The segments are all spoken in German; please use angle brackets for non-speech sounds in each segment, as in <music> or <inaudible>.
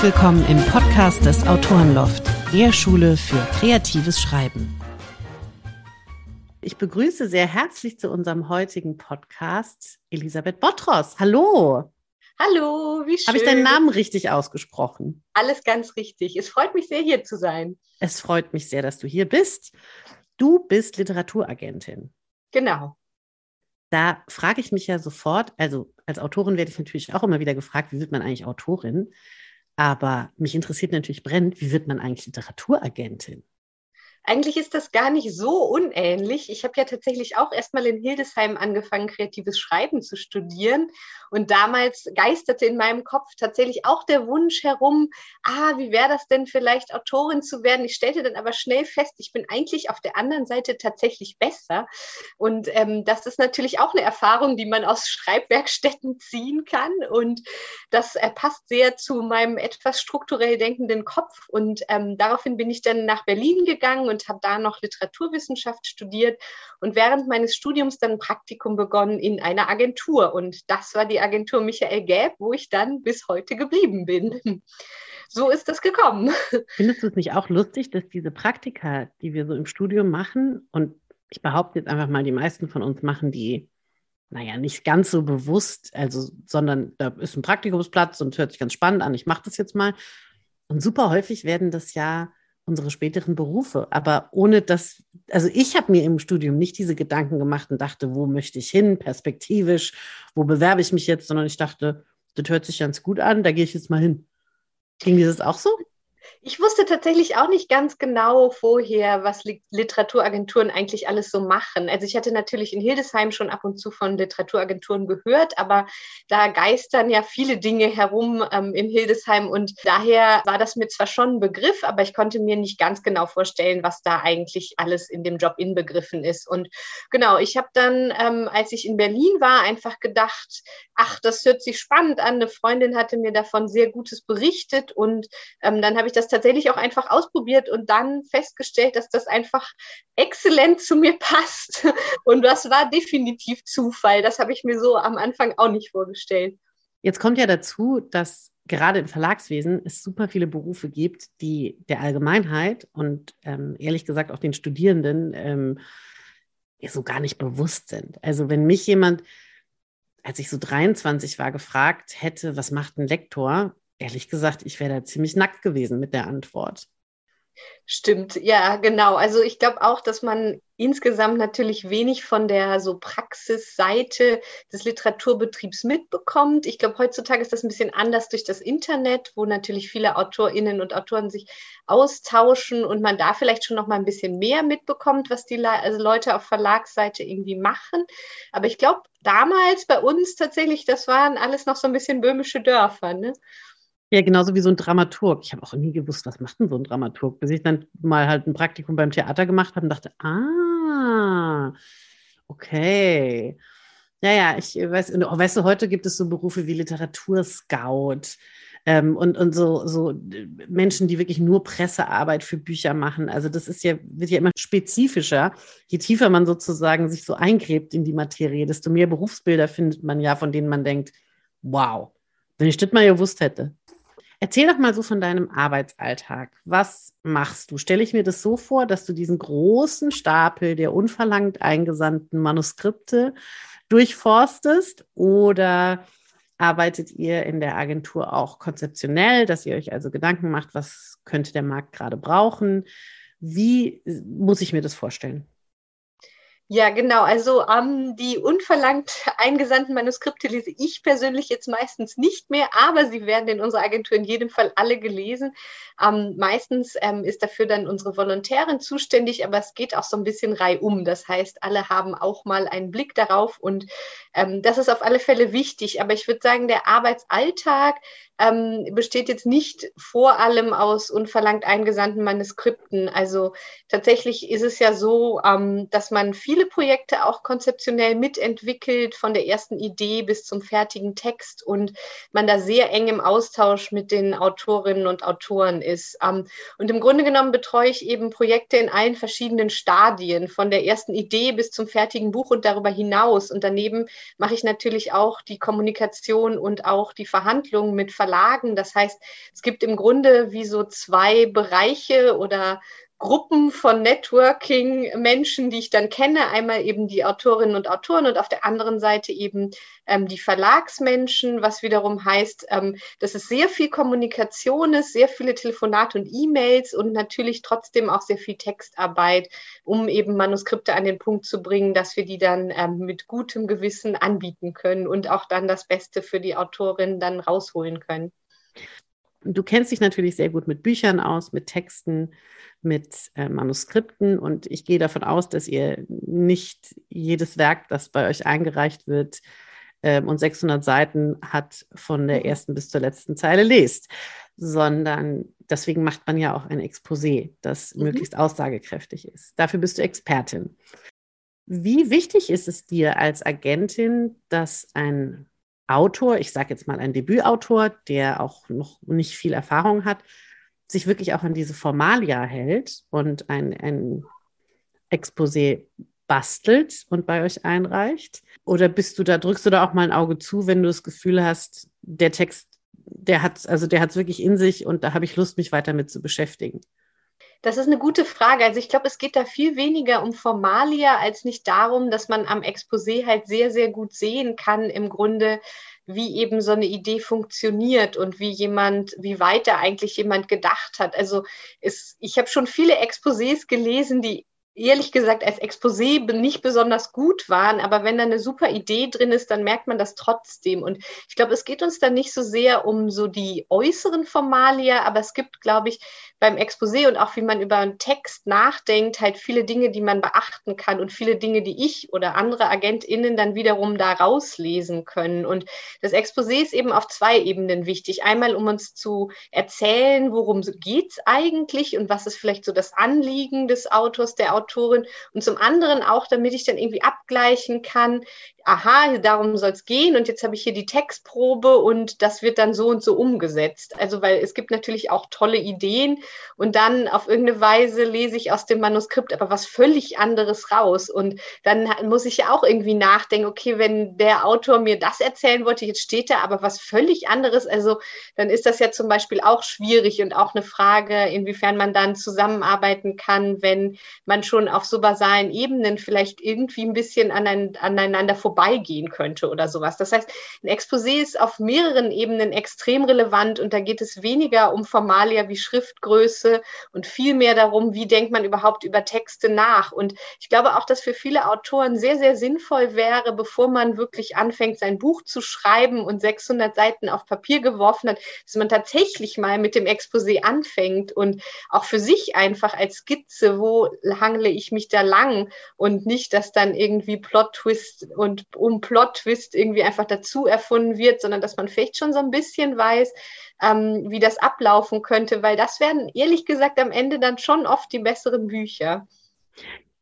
Herzlich willkommen im Podcast des Autorenloft, der Schule für kreatives Schreiben. Ich begrüße sehr herzlich zu unserem heutigen Podcast Elisabeth Bottros. Hallo. Hallo, wie schön. Habe ich deinen Namen richtig ausgesprochen? Alles ganz richtig. Es freut mich sehr, hier zu sein. Es freut mich sehr, dass du hier bist. Du bist Literaturagentin. Genau. Da frage ich mich ja sofort, also als Autorin werde ich natürlich auch immer wieder gefragt, wie wird man eigentlich Autorin? Aber mich interessiert natürlich brennend, wie wird man eigentlich Literaturagentin? Eigentlich ist das gar nicht so unähnlich. Ich habe ja tatsächlich auch erstmal in Hildesheim angefangen, kreatives Schreiben zu studieren. Und damals geisterte in meinem Kopf tatsächlich auch der Wunsch herum, ah, wie wäre das denn vielleicht Autorin zu werden? Ich stellte dann aber schnell fest, ich bin eigentlich auf der anderen Seite tatsächlich besser. Und ähm, das ist natürlich auch eine Erfahrung, die man aus <laughs> Schreibwerkstätten ziehen kann. Und das äh, passt sehr zu meinem etwas strukturell denkenden Kopf. Und ähm, daraufhin bin ich dann nach Berlin gegangen und habe da noch Literaturwissenschaft studiert und während meines Studiums dann ein Praktikum begonnen in einer Agentur. Und das war die Agentur Michael Gäb, wo ich dann bis heute geblieben bin. <laughs> So ist das gekommen. <laughs> Findest du es nicht auch lustig, dass diese Praktika, die wir so im Studium machen, und ich behaupte jetzt einfach mal, die meisten von uns machen die naja, nicht ganz so bewusst, also, sondern da ist ein Praktikumsplatz und hört sich ganz spannend an, ich mache das jetzt mal. Und super häufig werden das ja unsere späteren Berufe. Aber ohne das, also ich habe mir im Studium nicht diese Gedanken gemacht und dachte, wo möchte ich hin, perspektivisch, wo bewerbe ich mich jetzt, sondern ich dachte, das hört sich ganz gut an, da gehe ich jetzt mal hin. Ging das auch so? Ich wusste tatsächlich auch nicht ganz genau vorher, was Literaturagenturen eigentlich alles so machen. Also ich hatte natürlich in Hildesheim schon ab und zu von Literaturagenturen gehört, aber da geistern ja viele Dinge herum ähm, in Hildesheim und daher war das mir zwar schon ein Begriff, aber ich konnte mir nicht ganz genau vorstellen, was da eigentlich alles in dem Job inbegriffen ist. Und genau, ich habe dann, ähm, als ich in Berlin war, einfach gedacht, ach, das hört sich spannend an. Eine Freundin hatte mir davon sehr Gutes berichtet und ähm, dann habe ich das tatsächlich auch einfach ausprobiert und dann festgestellt, dass das einfach exzellent zu mir <laughs> passt. Und das war definitiv Zufall. Das habe ich mir so am Anfang auch nicht vorgestellt. Jetzt kommt ja dazu, dass gerade im Verlagswesen es super viele Berufe gibt, die der Allgemeinheit und ähm, ehrlich gesagt auch den Studierenden ähm, so gar nicht bewusst sind. Also wenn mich jemand, als ich so 23 war, gefragt hätte, was macht ein Lektor, ehrlich gesagt, ich wäre da ziemlich nackt gewesen mit der Antwort. Stimmt, ja, genau. Also ich glaube auch, dass man insgesamt natürlich wenig von der so Praxisseite des Literaturbetriebs mitbekommt. Ich glaube, heutzutage ist das ein bisschen anders durch das Internet, wo natürlich viele Autorinnen und Autoren sich austauschen und man da vielleicht schon noch mal ein bisschen mehr mitbekommt, was die Le also Leute auf Verlagsseite irgendwie machen. Aber ich glaube, damals bei uns tatsächlich, das waren alles noch so ein bisschen böhmische Dörfer. Ne? Ja, genauso wie so ein Dramaturg. Ich habe auch nie gewusst, was macht denn so ein Dramaturg, bis ich dann mal halt ein Praktikum beim Theater gemacht habe und dachte, ah, okay. Ja, ja, ich weiß, weißt du, heute gibt es so Berufe wie Literaturscout ähm, und, und so, so Menschen, die wirklich nur Pressearbeit für Bücher machen. Also das ist ja, wird ja immer spezifischer. Je tiefer man sozusagen sich so eingräbt in die Materie, desto mehr Berufsbilder findet man ja, von denen man denkt, wow, wenn ich das mal gewusst hätte. Erzähl doch mal so von deinem Arbeitsalltag. Was machst du? Stelle ich mir das so vor, dass du diesen großen Stapel der unverlangt eingesandten Manuskripte durchforstest oder arbeitet ihr in der Agentur auch konzeptionell, dass ihr euch also Gedanken macht, was könnte der Markt gerade brauchen? Wie muss ich mir das vorstellen? Ja, genau. Also ähm, die unverlangt eingesandten Manuskripte lese ich persönlich jetzt meistens nicht mehr, aber sie werden in unserer Agentur in jedem Fall alle gelesen. Ähm, meistens ähm, ist dafür dann unsere Volontärin zuständig, aber es geht auch so ein bisschen reihum. Das heißt, alle haben auch mal einen Blick darauf und ähm, das ist auf alle Fälle wichtig. Aber ich würde sagen, der Arbeitsalltag ähm, besteht jetzt nicht vor allem aus unverlangt eingesandten Manuskripten. Also tatsächlich ist es ja so, ähm, dass man viele Projekte auch konzeptionell mitentwickelt, von der ersten Idee bis zum fertigen Text und man da sehr eng im Austausch mit den Autorinnen und Autoren ist. Ähm, und im Grunde genommen betreue ich eben Projekte in allen verschiedenen Stadien, von der ersten Idee bis zum fertigen Buch und darüber hinaus. Und daneben mache ich natürlich auch die Kommunikation und auch die Verhandlungen mit Verlagen Verlagen. Das heißt, es gibt im Grunde wie so zwei Bereiche oder Gruppen von Networking-Menschen, die ich dann kenne. Einmal eben die Autorinnen und Autoren und auf der anderen Seite eben ähm, die Verlagsmenschen, was wiederum heißt, ähm, dass es sehr viel Kommunikation ist, sehr viele Telefonate und E-Mails und natürlich trotzdem auch sehr viel Textarbeit, um eben Manuskripte an den Punkt zu bringen, dass wir die dann ähm, mit gutem Gewissen anbieten können und auch dann das Beste für die Autorin dann rausholen können. Du kennst dich natürlich sehr gut mit Büchern aus, mit Texten mit äh, Manuskripten und ich gehe davon aus, dass ihr nicht jedes Werk, das bei euch eingereicht wird ähm, und 600 Seiten hat, von der mhm. ersten bis zur letzten Zeile lest, sondern deswegen macht man ja auch ein Exposé, das mhm. möglichst aussagekräftig ist. Dafür bist du Expertin. Wie wichtig ist es dir als Agentin, dass ein Autor, ich sage jetzt mal ein Debütautor, der auch noch nicht viel Erfahrung hat, sich wirklich auch an diese Formalia hält und ein, ein Exposé bastelt und bei euch einreicht? Oder bist du da, drückst du da auch mal ein Auge zu, wenn du das Gefühl hast, der Text, der hat also der hat es wirklich in sich und da habe ich Lust, mich weiter mit zu beschäftigen? Das ist eine gute Frage. Also ich glaube, es geht da viel weniger um Formalia als nicht darum, dass man am Exposé halt sehr, sehr gut sehen kann, im Grunde, wie eben so eine Idee funktioniert und wie jemand, wie weiter eigentlich jemand gedacht hat. Also es, ich habe schon viele Exposés gelesen, die ehrlich gesagt als Exposé nicht besonders gut waren, aber wenn da eine super Idee drin ist, dann merkt man das trotzdem. Und ich glaube, es geht uns da nicht so sehr um so die äußeren Formalia, aber es gibt, glaube ich, beim Exposé und auch wie man über einen Text nachdenkt, halt viele Dinge, die man beachten kann und viele Dinge, die ich oder andere AgentInnen dann wiederum da rauslesen können. Und das Exposé ist eben auf zwei Ebenen wichtig. Einmal, um uns zu erzählen, worum es eigentlich und was ist vielleicht so das Anliegen des Autors, der Autorin. Und zum anderen auch, damit ich dann irgendwie abgleichen kann, aha, darum soll es gehen und jetzt habe ich hier die Textprobe und das wird dann so und so umgesetzt. Also weil es gibt natürlich auch tolle Ideen und dann auf irgendeine Weise lese ich aus dem Manuskript aber was völlig anderes raus und dann muss ich ja auch irgendwie nachdenken, okay, wenn der Autor mir das erzählen wollte, jetzt steht da aber was völlig anderes, also dann ist das ja zum Beispiel auch schwierig und auch eine Frage, inwiefern man dann zusammenarbeiten kann, wenn man schon auf so basalen Ebenen vielleicht irgendwie ein bisschen aneinander vorbei vorbeigehen könnte oder sowas. Das heißt, ein Exposé ist auf mehreren Ebenen extrem relevant und da geht es weniger um Formalia wie Schriftgröße und viel mehr darum, wie denkt man überhaupt über Texte nach. Und ich glaube auch, dass für viele Autoren sehr, sehr sinnvoll wäre, bevor man wirklich anfängt, sein Buch zu schreiben und 600 Seiten auf Papier geworfen hat, dass man tatsächlich mal mit dem Exposé anfängt und auch für sich einfach als Skizze, wo hangle ich mich da lang und nicht, dass dann irgendwie Plot-Twist und um Plot-Twist irgendwie einfach dazu erfunden wird, sondern dass man vielleicht schon so ein bisschen weiß, ähm, wie das ablaufen könnte, weil das werden ehrlich gesagt am Ende dann schon oft die besseren Bücher.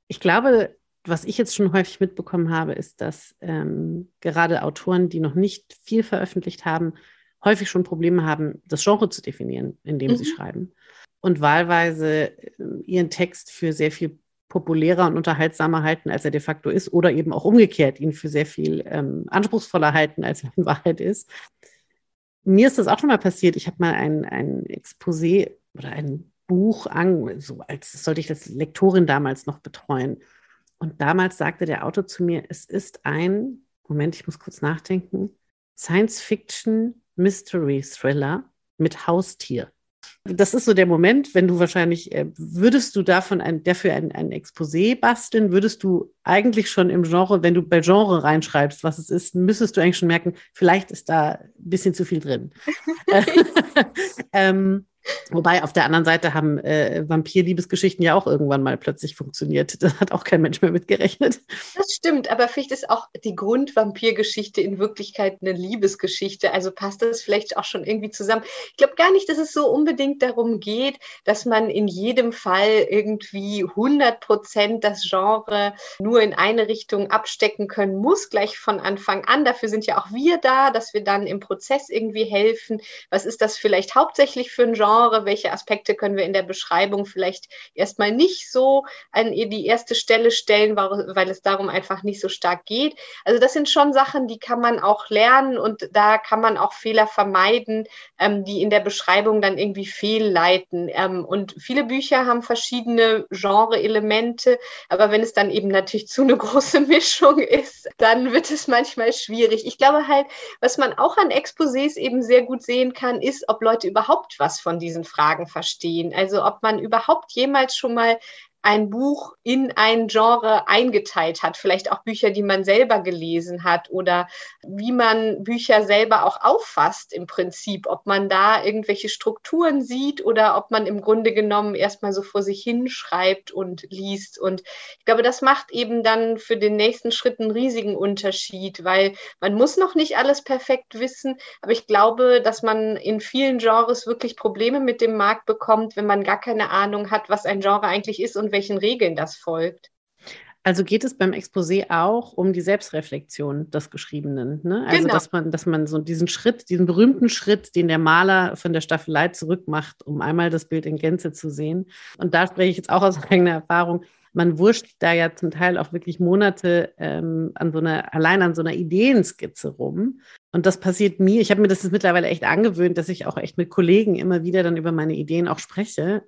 Ich glaube, was ich jetzt schon häufig mitbekommen habe, ist, dass ähm, gerade Autoren, die noch nicht viel veröffentlicht haben, häufig schon Probleme haben, das Genre zu definieren, in dem mhm. sie schreiben. Und wahlweise äh, ihren Text für sehr viel populärer und unterhaltsamer halten, als er de facto ist, oder eben auch umgekehrt ihn für sehr viel ähm, anspruchsvoller halten, als er in Wahrheit ist. Mir ist das auch schon mal passiert. Ich habe mal ein, ein Exposé oder ein Buch an, so als sollte ich das Lektorin damals noch betreuen. Und damals sagte der Autor zu mir, es ist ein, Moment, ich muss kurz nachdenken, Science-Fiction Mystery Thriller mit Haustier. Das ist so der Moment, wenn du wahrscheinlich, äh, würdest du davon ein, dafür ein, ein Exposé basteln, würdest du eigentlich schon im Genre, wenn du bei Genre reinschreibst, was es ist, müsstest du eigentlich schon merken, vielleicht ist da ein bisschen zu viel drin. <laughs> <laughs> ähm, Wobei auf der anderen Seite haben äh, Vampir-Liebesgeschichten ja auch irgendwann mal plötzlich funktioniert. Da hat auch kein Mensch mehr mitgerechnet. Das stimmt, aber vielleicht ist auch die Grundvampir-Geschichte in Wirklichkeit eine Liebesgeschichte. Also passt das vielleicht auch schon irgendwie zusammen. Ich glaube gar nicht, dass es so unbedingt darum geht, dass man in jedem Fall irgendwie 100 Prozent das Genre nur in eine Richtung abstecken können muss, gleich von Anfang an. Dafür sind ja auch wir da, dass wir dann im Prozess irgendwie helfen. Was ist das vielleicht hauptsächlich für ein Genre? Genre, welche Aspekte können wir in der Beschreibung vielleicht erstmal nicht so an die erste Stelle stellen, weil es darum einfach nicht so stark geht. Also das sind schon Sachen, die kann man auch lernen und da kann man auch Fehler vermeiden, ähm, die in der Beschreibung dann irgendwie fehlleiten. Ähm, und viele Bücher haben verschiedene Genre-Elemente, aber wenn es dann eben natürlich zu eine <laughs> große Mischung ist, dann wird es manchmal schwierig. Ich glaube halt, was man auch an Exposés eben sehr gut sehen kann, ist, ob Leute überhaupt was von diesen Fragen verstehen. Also ob man überhaupt jemals schon mal ein Buch in ein Genre eingeteilt hat, vielleicht auch Bücher, die man selber gelesen hat oder wie man Bücher selber auch auffasst im Prinzip, ob man da irgendwelche Strukturen sieht oder ob man im Grunde genommen erstmal so vor sich hinschreibt und liest. Und ich glaube, das macht eben dann für den nächsten Schritt einen riesigen Unterschied, weil man muss noch nicht alles perfekt wissen, aber ich glaube, dass man in vielen Genres wirklich Probleme mit dem Markt bekommt, wenn man gar keine Ahnung hat, was ein Genre eigentlich ist und und welchen Regeln das folgt. Also geht es beim Exposé auch um die Selbstreflexion des Geschriebenen. Ne? Also genau. dass man, dass man so diesen Schritt, diesen berühmten Schritt, den der Maler von der Staffelei zurückmacht, um einmal das Bild in Gänze zu sehen. Und da spreche ich jetzt auch aus <laughs> eigener Erfahrung. Man wurscht da ja zum Teil auch wirklich Monate ähm, an so einer, allein an so einer Ideenskizze rum. Und das passiert mir. Ich habe mir das mittlerweile echt angewöhnt, dass ich auch echt mit Kollegen immer wieder dann über meine Ideen auch spreche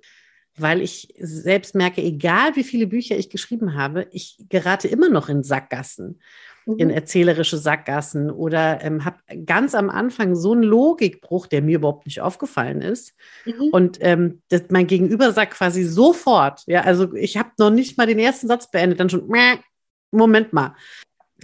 weil ich selbst merke, egal wie viele Bücher ich geschrieben habe, ich gerate immer noch in Sackgassen, mhm. in erzählerische Sackgassen oder ähm, habe ganz am Anfang so einen Logikbruch, der mir überhaupt nicht aufgefallen ist. Mhm. Und ähm, das, mein Gegenüber sagt quasi sofort, ja, also ich habe noch nicht mal den ersten Satz beendet, dann schon, Moment mal.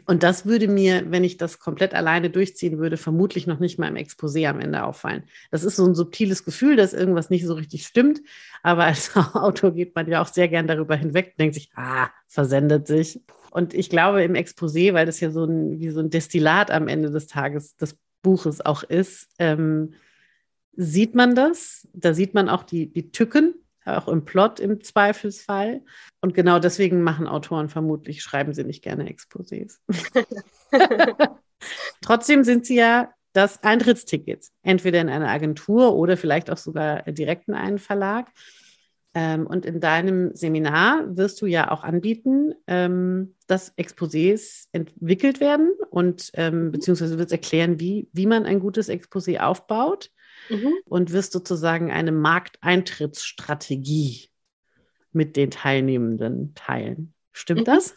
Und das würde mir, wenn ich das komplett alleine durchziehen würde, vermutlich noch nicht mal im Exposé am Ende auffallen. Das ist so ein subtiles Gefühl, dass irgendwas nicht so richtig stimmt. Aber als <laughs> Autor geht man ja auch sehr gern darüber hinweg denkt sich, ah, versendet sich. Und ich glaube im Exposé, weil das ja so ein, wie so ein Destillat am Ende des Tages des Buches auch ist, ähm, sieht man das. Da sieht man auch die, die Tücken, auch im Plot im Zweifelsfall. Und genau deswegen machen Autoren vermutlich, schreiben sie nicht gerne Exposés. <laughs> <laughs> Trotzdem sind sie ja das Eintrittsticket, entweder in eine Agentur oder vielleicht auch sogar direkt in einen Verlag. Ähm, und in deinem Seminar wirst du ja auch anbieten, ähm, dass Exposés entwickelt werden und ähm, beziehungsweise wirst erklären, wie, wie man ein gutes Exposé aufbaut mhm. und wirst sozusagen eine Markteintrittsstrategie mit den Teilnehmenden teilen. Stimmt mhm. das?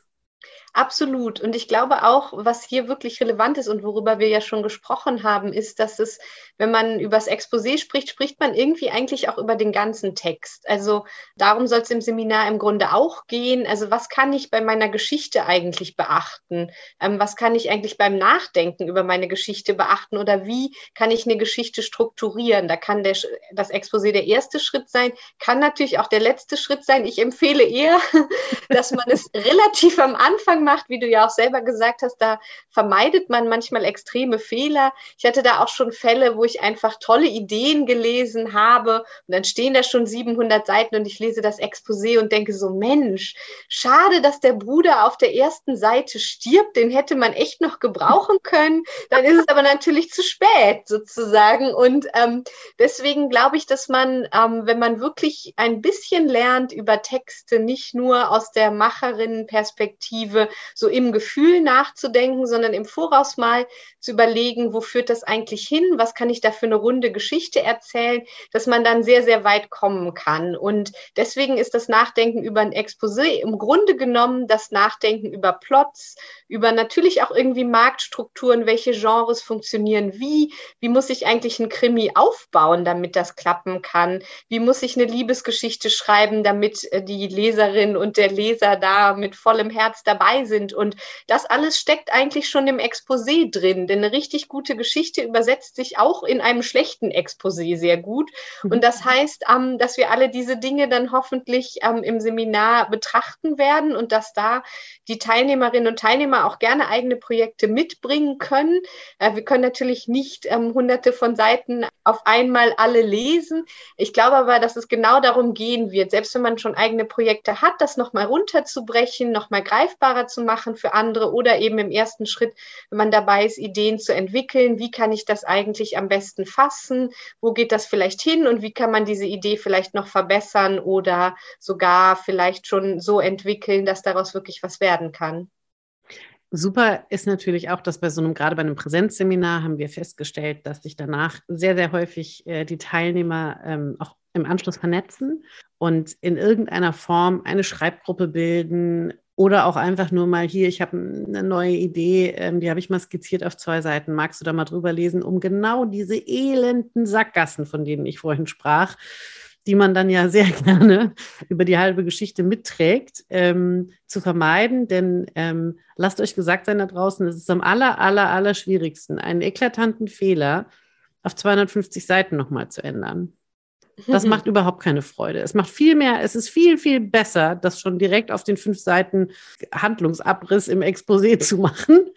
Absolut. Und ich glaube auch, was hier wirklich relevant ist und worüber wir ja schon gesprochen haben, ist, dass es, wenn man über das Exposé spricht, spricht man irgendwie eigentlich auch über den ganzen Text. Also darum soll es im Seminar im Grunde auch gehen. Also was kann ich bei meiner Geschichte eigentlich beachten? Ähm, was kann ich eigentlich beim Nachdenken über meine Geschichte beachten? Oder wie kann ich eine Geschichte strukturieren? Da kann der, das Exposé der erste Schritt sein, kann natürlich auch der letzte Schritt sein. Ich empfehle eher, <laughs> dass man es relativ am Anfang Anfang macht, wie du ja auch selber gesagt hast, da vermeidet man manchmal extreme Fehler. Ich hatte da auch schon Fälle, wo ich einfach tolle Ideen gelesen habe und dann stehen da schon 700 Seiten und ich lese das Exposé und denke so, Mensch, schade, dass der Bruder auf der ersten Seite stirbt, den hätte man echt noch gebrauchen <laughs> können. Dann ist es aber natürlich zu spät sozusagen und ähm, deswegen glaube ich, dass man, ähm, wenn man wirklich ein bisschen lernt über Texte, nicht nur aus der Macherinnenperspektive so im Gefühl nachzudenken, sondern im Voraus mal zu überlegen, wo führt das eigentlich hin? Was kann ich da für eine runde Geschichte erzählen, dass man dann sehr, sehr weit kommen kann. Und deswegen ist das Nachdenken über ein Exposé im Grunde genommen das Nachdenken über Plots, über natürlich auch irgendwie Marktstrukturen, welche Genres funktionieren wie, wie muss ich eigentlich ein Krimi aufbauen, damit das klappen kann, wie muss ich eine Liebesgeschichte schreiben, damit äh, die Leserin und der Leser da mit vollem Herz dabei sind. Und das alles steckt eigentlich schon im Exposé drin, denn eine richtig gute Geschichte übersetzt sich auch in einem schlechten Exposé sehr gut. Mhm. Und das heißt, ähm, dass wir alle diese Dinge dann hoffentlich ähm, im Seminar betrachten werden und dass da die Teilnehmerinnen und Teilnehmer auch gerne eigene Projekte mitbringen können. Äh, wir können natürlich nicht ähm, hunderte von Seiten auf einmal alle lesen. Ich glaube aber, dass es genau darum gehen wird, selbst wenn man schon eigene Projekte hat, das nochmal runterzubrechen, nochmal greifbarer zu machen für andere oder eben im ersten Schritt, wenn man dabei ist, Ideen zu entwickeln, wie kann ich das eigentlich am besten fassen, wo geht das vielleicht hin? Und wie kann man diese Idee vielleicht noch verbessern oder sogar vielleicht schon so entwickeln, dass daraus wirklich was werden kann. Super ist natürlich auch, dass bei so einem, gerade bei einem Präsenzseminar haben wir festgestellt, dass sich danach sehr, sehr häufig äh, die Teilnehmer ähm, auch im Anschluss vernetzen und in irgendeiner Form eine Schreibgruppe bilden oder auch einfach nur mal hier, ich habe eine neue Idee, ähm, die habe ich mal skizziert auf zwei Seiten. Magst du da mal drüber lesen, um genau diese elenden Sackgassen, von denen ich vorhin sprach, die man dann ja sehr <laughs> gerne über die halbe Geschichte mitträgt, ähm, zu vermeiden. Denn ähm, lasst euch gesagt sein da draußen, es ist am aller, aller, aller schwierigsten, einen eklatanten Fehler auf 250 Seiten nochmal zu ändern. Das <laughs> macht überhaupt keine Freude. Es macht viel mehr, es ist viel, viel besser, das schon direkt auf den fünf Seiten Handlungsabriss im Exposé zu machen,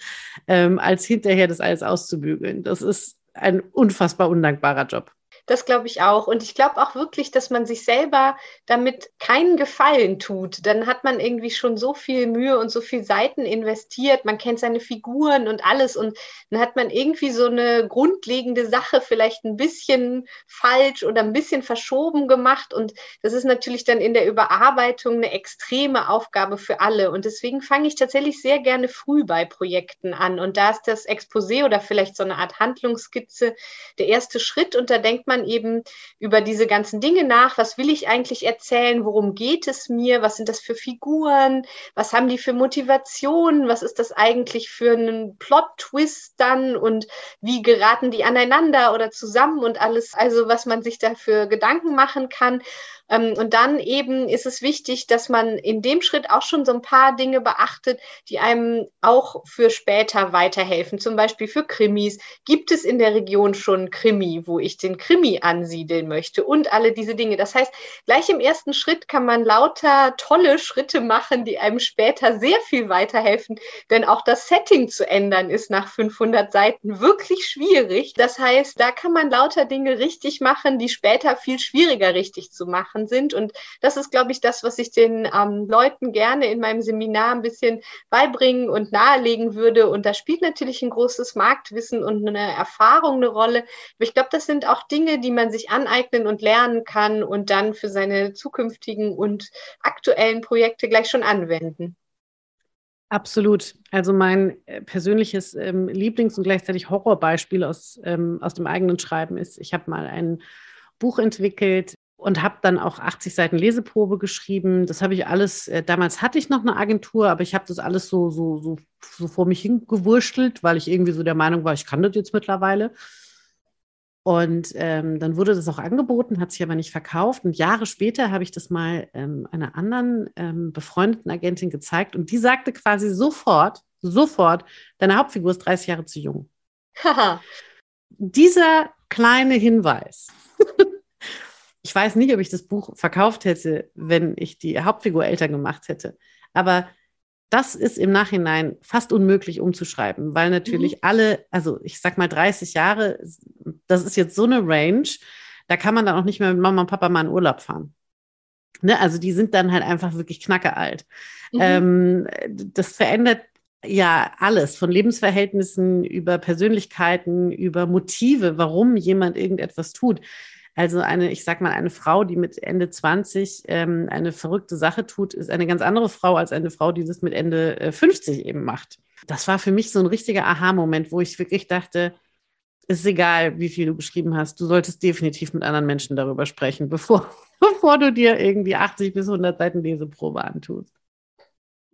ähm, als hinterher das alles auszubügeln. Das ist ein unfassbar undankbarer Job. Das glaube ich auch. Und ich glaube auch wirklich, dass man sich selber damit keinen Gefallen tut. Dann hat man irgendwie schon so viel Mühe und so viel Seiten investiert. Man kennt seine Figuren und alles. Und dann hat man irgendwie so eine grundlegende Sache vielleicht ein bisschen falsch oder ein bisschen verschoben gemacht. Und das ist natürlich dann in der Überarbeitung eine extreme Aufgabe für alle. Und deswegen fange ich tatsächlich sehr gerne früh bei Projekten an. Und da ist das Exposé oder vielleicht so eine Art Handlungsskizze der erste Schritt. Und da denkt man, man eben über diese ganzen Dinge nach. Was will ich eigentlich erzählen? Worum geht es mir? Was sind das für Figuren? Was haben die für Motivationen? Was ist das eigentlich für einen Plot-Twist dann? Und wie geraten die aneinander oder zusammen und alles? Also, was man sich dafür Gedanken machen kann. Ähm, und dann eben ist es wichtig, dass man in dem Schritt auch schon so ein paar Dinge beachtet, die einem auch für später weiterhelfen. Zum Beispiel für Krimis. Gibt es in der Region schon Krimi, wo ich den Krimi ansiedeln möchte und alle diese Dinge. Das heißt, gleich im ersten Schritt kann man lauter tolle Schritte machen, die einem später sehr viel weiterhelfen. Denn auch das Setting zu ändern ist nach 500 Seiten wirklich schwierig. Das heißt, da kann man lauter Dinge richtig machen, die später viel schwieriger richtig zu machen machen sind. Und das ist, glaube ich, das, was ich den ähm, Leuten gerne in meinem Seminar ein bisschen beibringen und nahelegen würde. Und da spielt natürlich ein großes Marktwissen und eine Erfahrung eine Rolle. Aber ich glaube, das sind auch Dinge, die man sich aneignen und lernen kann und dann für seine zukünftigen und aktuellen Projekte gleich schon anwenden. Absolut. Also mein äh, persönliches ähm, Lieblings- und gleichzeitig Horrorbeispiel aus, ähm, aus dem eigenen Schreiben ist, ich habe mal ein Buch entwickelt, und habe dann auch 80 Seiten Leseprobe geschrieben. Das habe ich alles, äh, damals hatte ich noch eine Agentur, aber ich habe das alles so, so, so, so vor mich hingewurschtelt, weil ich irgendwie so der Meinung war, ich kann das jetzt mittlerweile. Und ähm, dann wurde das auch angeboten, hat sich aber nicht verkauft. Und Jahre später habe ich das mal ähm, einer anderen ähm, befreundeten Agentin gezeigt und die sagte quasi sofort, sofort, deine Hauptfigur ist 30 Jahre zu jung. Dieser kleine Hinweis <laughs> ich weiß nicht, ob ich das Buch verkauft hätte, wenn ich die Hauptfigur älter gemacht hätte. Aber das ist im Nachhinein fast unmöglich umzuschreiben, weil natürlich mhm. alle, also ich sag mal 30 Jahre, das ist jetzt so eine Range, da kann man dann auch nicht mehr mit Mama und Papa mal in Urlaub fahren. Ne? Also die sind dann halt einfach wirklich knackealt. Mhm. Ähm, das verändert ja alles, von Lebensverhältnissen über Persönlichkeiten, über Motive, warum jemand irgendetwas tut. Also eine, ich sag mal, eine Frau, die mit Ende 20 ähm, eine verrückte Sache tut, ist eine ganz andere Frau als eine Frau, die das mit Ende äh, 50 eben macht. Das war für mich so ein richtiger Aha-Moment, wo ich wirklich dachte, ist egal, wie viel du geschrieben hast, du solltest definitiv mit anderen Menschen darüber sprechen, bevor, <laughs> bevor du dir irgendwie 80 bis 100 Seiten Leseprobe antust.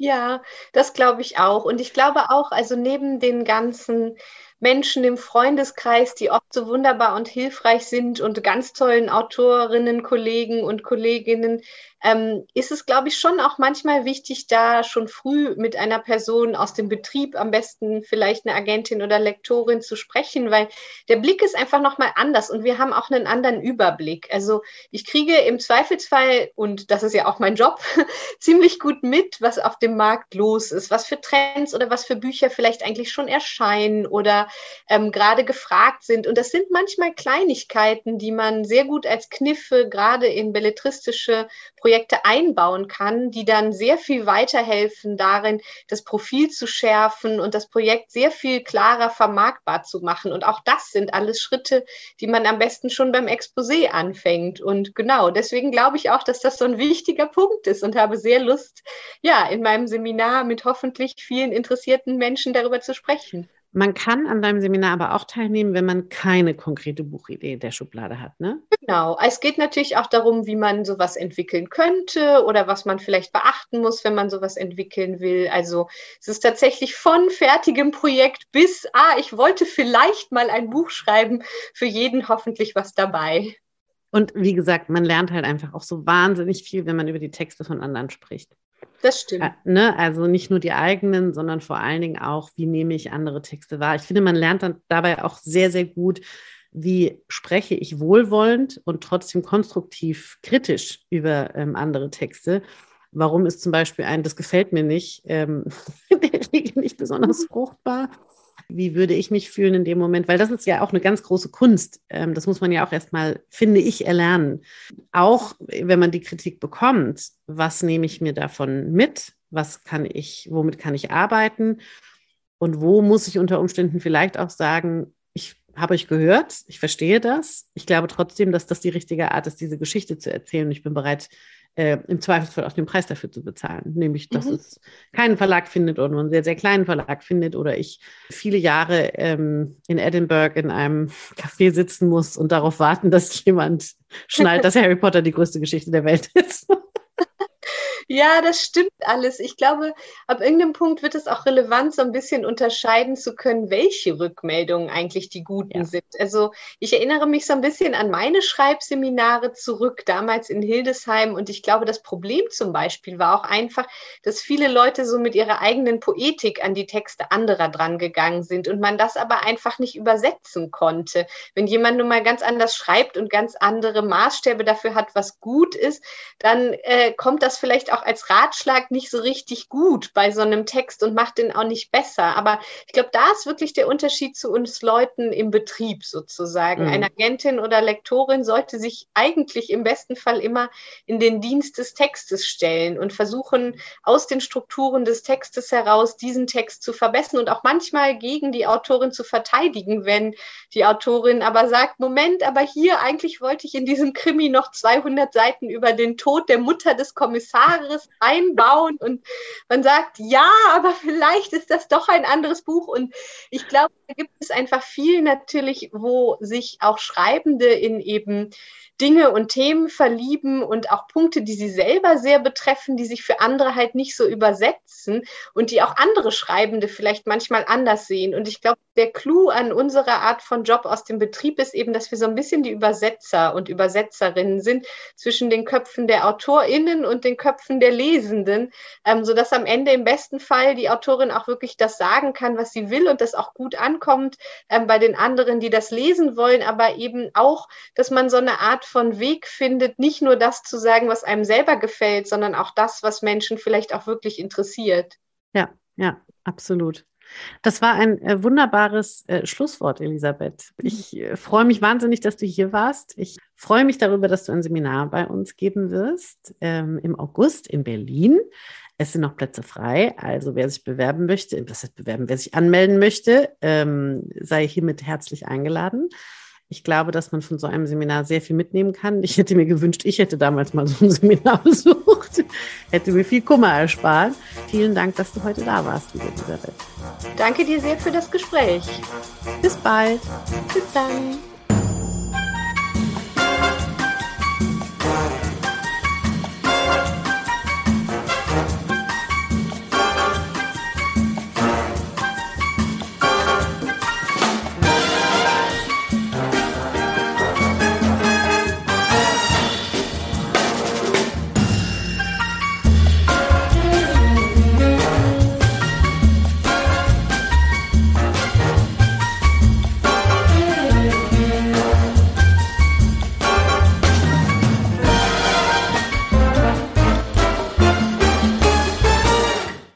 Ja, das glaube ich auch. Und ich glaube auch, also neben den ganzen Menschen im Freundeskreis, die oft so wunderbar und hilfreich sind und ganz tollen Autorinnen, Kollegen und Kolleginnen, ähm, ist es, glaube ich, schon auch manchmal wichtig, da schon früh mit einer Person aus dem Betrieb, am besten vielleicht eine Agentin oder Lektorin zu sprechen, weil der Blick ist einfach nochmal anders und wir haben auch einen anderen Überblick. Also ich kriege im Zweifelsfall, und das ist ja auch mein Job, <laughs> ziemlich gut mit, was auf dem Markt los ist, was für Trends oder was für Bücher vielleicht eigentlich schon erscheinen oder ähm, gerade gefragt sind. Und das sind manchmal Kleinigkeiten, die man sehr gut als Kniffe gerade in belletristische Projekte einbauen kann, die dann sehr viel weiterhelfen darin, das Profil zu schärfen und das Projekt sehr viel klarer vermarktbar zu machen. Und auch das sind alles Schritte, die man am besten schon beim Exposé anfängt. Und genau, deswegen glaube ich auch, dass das so ein wichtiger Punkt ist und habe sehr Lust, ja, in meinem Seminar mit hoffentlich vielen interessierten Menschen darüber zu sprechen. Man kann an deinem Seminar aber auch teilnehmen, wenn man keine konkrete Buchidee der Schublade hat, ne? Genau. Es geht natürlich auch darum, wie man sowas entwickeln könnte oder was man vielleicht beachten muss, wenn man sowas entwickeln will. Also es ist tatsächlich von fertigem Projekt bis, ah, ich wollte vielleicht mal ein Buch schreiben, für jeden hoffentlich was dabei. Und wie gesagt, man lernt halt einfach auch so wahnsinnig viel, wenn man über die Texte von anderen spricht. Das stimmt. Äh, ne? Also nicht nur die eigenen, sondern vor allen Dingen auch, wie nehme ich andere Texte wahr. Ich finde, man lernt dann dabei auch sehr, sehr gut, wie spreche ich wohlwollend und trotzdem konstruktiv kritisch über ähm, andere Texte. Warum ist zum Beispiel ein, das gefällt mir nicht, ähm, <laughs> der Regel nicht besonders fruchtbar wie würde ich mich fühlen in dem Moment? Weil das ist ja auch eine ganz große Kunst. Ähm, das muss man ja auch erstmal, finde ich, erlernen. Auch wenn man die Kritik bekommt, was nehme ich mir davon mit? Was kann ich, womit kann ich arbeiten? Und wo muss ich unter Umständen vielleicht auch sagen, ich habe euch gehört, ich verstehe das. Ich glaube trotzdem, dass das die richtige Art ist, diese Geschichte zu erzählen. Ich bin bereit, äh, im Zweifelsfall auch den Preis dafür zu bezahlen. Nämlich, dass mhm. es keinen Verlag findet oder nur einen sehr, sehr kleinen Verlag findet oder ich viele Jahre ähm, in Edinburgh in einem <laughs> Café sitzen muss und darauf warten, dass jemand schnallt, dass <laughs> Harry Potter die größte Geschichte der Welt ist. Ja, das stimmt alles. Ich glaube, ab irgendeinem Punkt wird es auch relevant, so ein bisschen unterscheiden zu können, welche Rückmeldungen eigentlich die guten ja. sind. Also ich erinnere mich so ein bisschen an meine Schreibseminare zurück, damals in Hildesheim. Und ich glaube, das Problem zum Beispiel war auch einfach, dass viele Leute so mit ihrer eigenen Poetik an die Texte anderer dran gegangen sind und man das aber einfach nicht übersetzen konnte. Wenn jemand nun mal ganz anders schreibt und ganz andere Maßstäbe dafür hat, was gut ist, dann äh, kommt das vielleicht auch auch als Ratschlag nicht so richtig gut bei so einem Text und macht den auch nicht besser. Aber ich glaube, da ist wirklich der Unterschied zu uns Leuten im Betrieb sozusagen. Mhm. Eine Agentin oder Lektorin sollte sich eigentlich im besten Fall immer in den Dienst des Textes stellen und versuchen, aus den Strukturen des Textes heraus diesen Text zu verbessern und auch manchmal gegen die Autorin zu verteidigen, wenn die Autorin aber sagt, Moment, aber hier eigentlich wollte ich in diesem Krimi noch 200 Seiten über den Tod der Mutter des Kommissars anderes einbauen und man sagt, ja, aber vielleicht ist das doch ein anderes Buch. Und ich glaube, gibt es einfach viel natürlich, wo sich auch Schreibende in eben Dinge und Themen verlieben und auch Punkte, die sie selber sehr betreffen, die sich für andere halt nicht so übersetzen und die auch andere Schreibende vielleicht manchmal anders sehen. Und ich glaube, der Clou an unserer Art von Job aus dem Betrieb ist eben, dass wir so ein bisschen die Übersetzer und Übersetzerinnen sind zwischen den Köpfen der AutorInnen und den Köpfen der Lesenden, ähm, sodass am Ende im besten Fall die Autorin auch wirklich das sagen kann, was sie will und das auch gut ankommt ähm, bei den anderen, die das lesen wollen, aber eben auch, dass man so eine Art von Weg findet, nicht nur das zu sagen, was einem selber gefällt, sondern auch das, was Menschen vielleicht auch wirklich interessiert. Ja, ja, absolut. Das war ein äh, wunderbares äh, Schlusswort, Elisabeth. Ich äh, freue mich wahnsinnig, dass du hier warst. Ich freue mich darüber, dass du ein Seminar bei uns geben wirst ähm, im August in Berlin. Es sind noch Plätze frei. Also wer sich bewerben möchte, was heißt bewerben, wer sich anmelden möchte, ähm, sei hiermit herzlich eingeladen ich glaube, dass man von so einem Seminar sehr viel mitnehmen kann. Ich hätte mir gewünscht, ich hätte damals mal so ein <laughs> Seminar besucht. Hätte mir viel Kummer erspart. Vielen Dank, dass du heute da warst, liebe Elisabeth. Danke dir sehr für das Gespräch. Bis bald. Bis dann.